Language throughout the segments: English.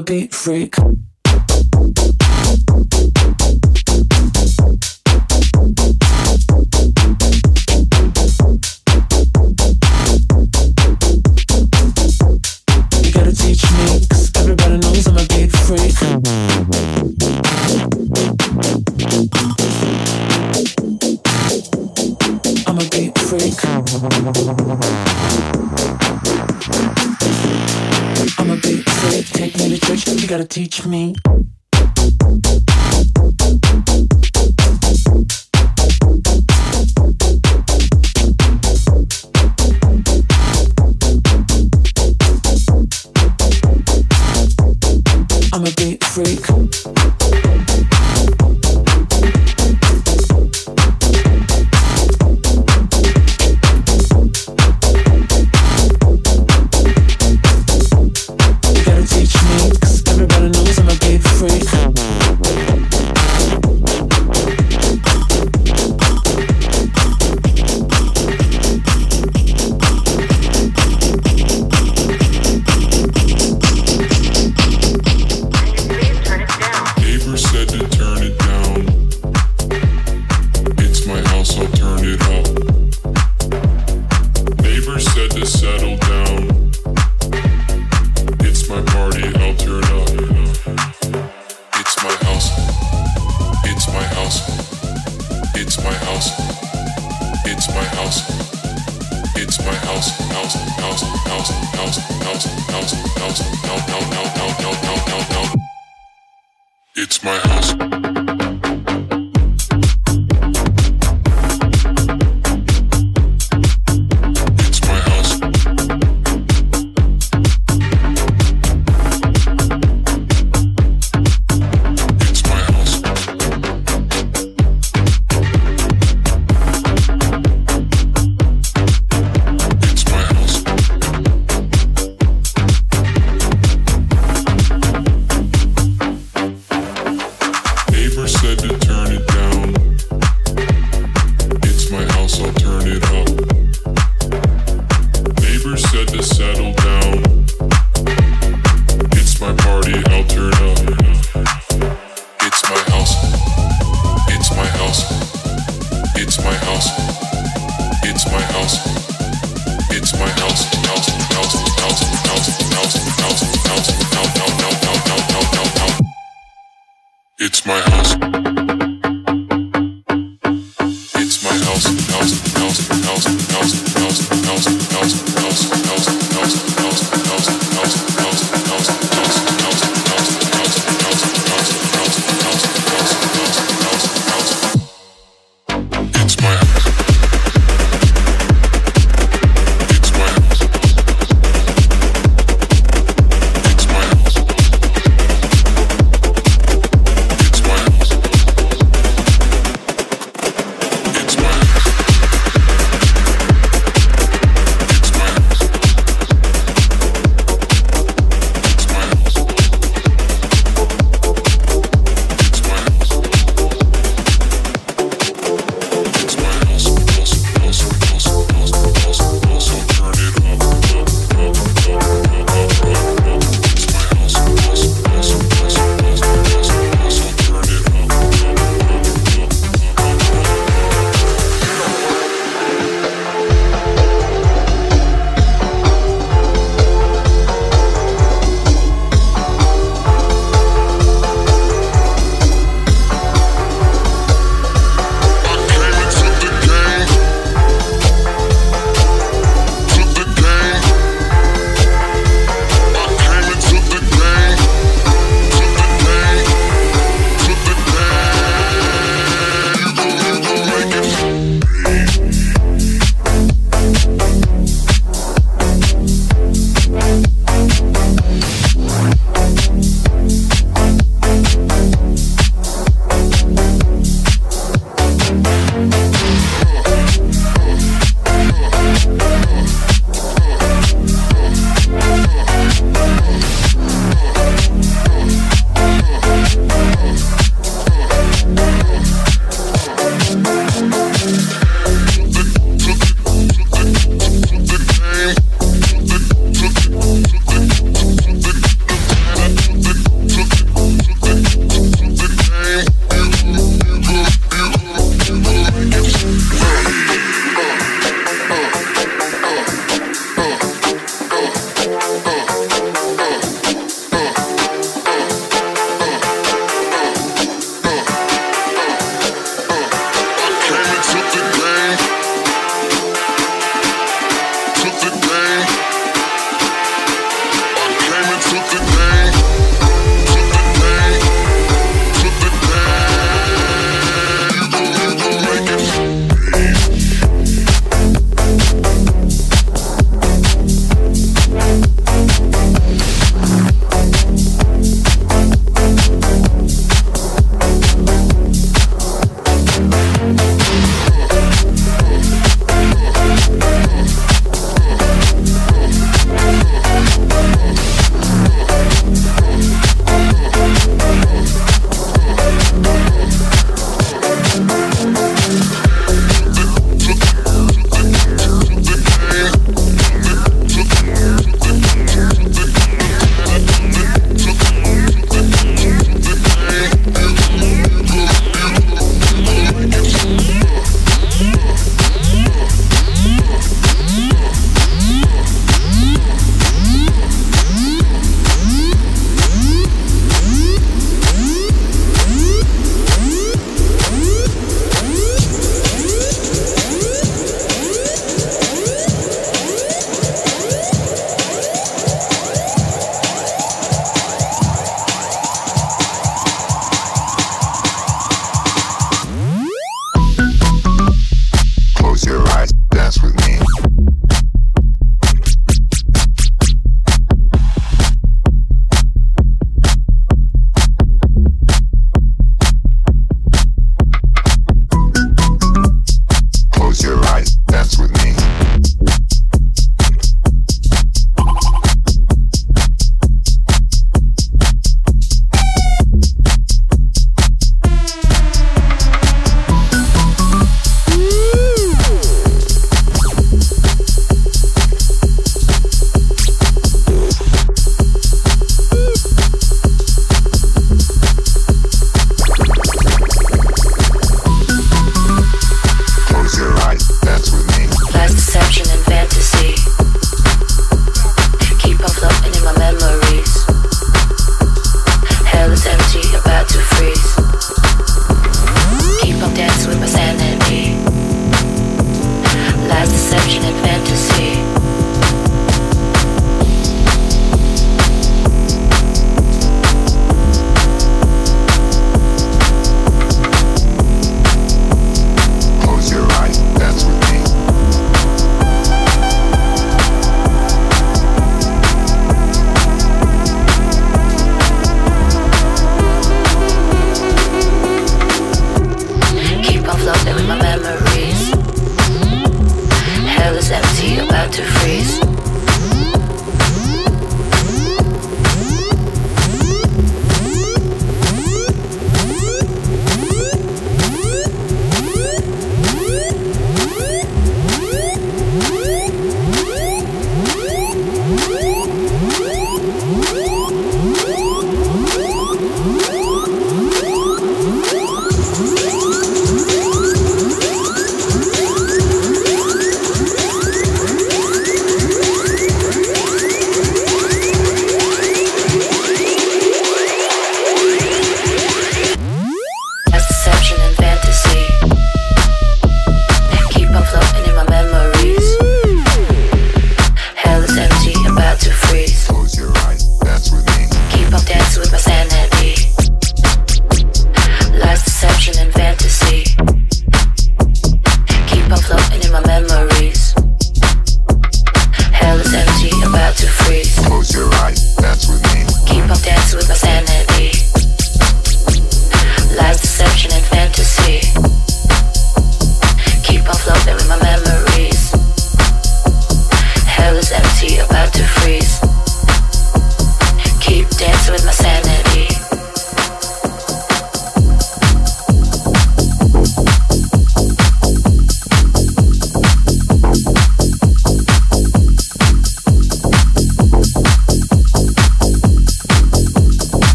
beat freak. Gotta teach me.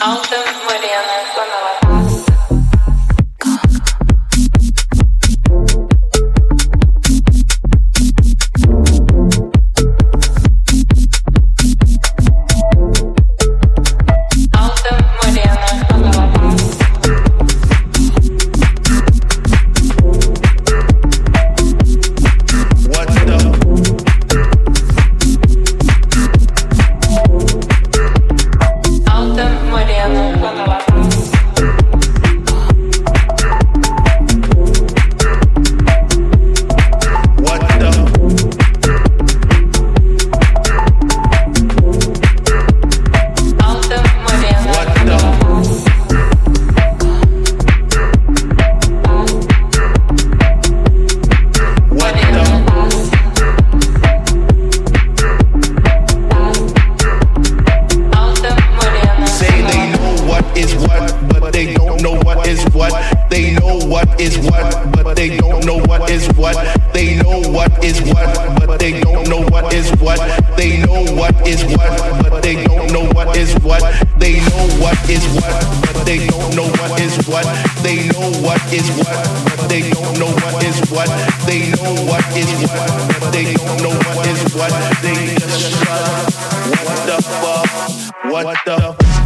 Alta Morena. They know what is they don't know what is what. They just shut. What the fuck? What the fuck?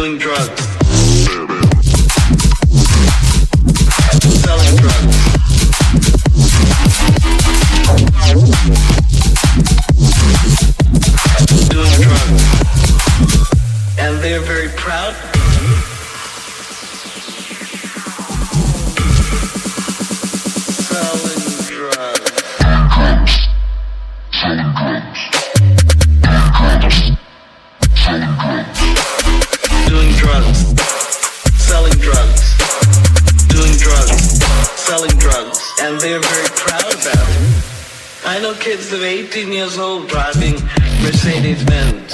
doing drugs. What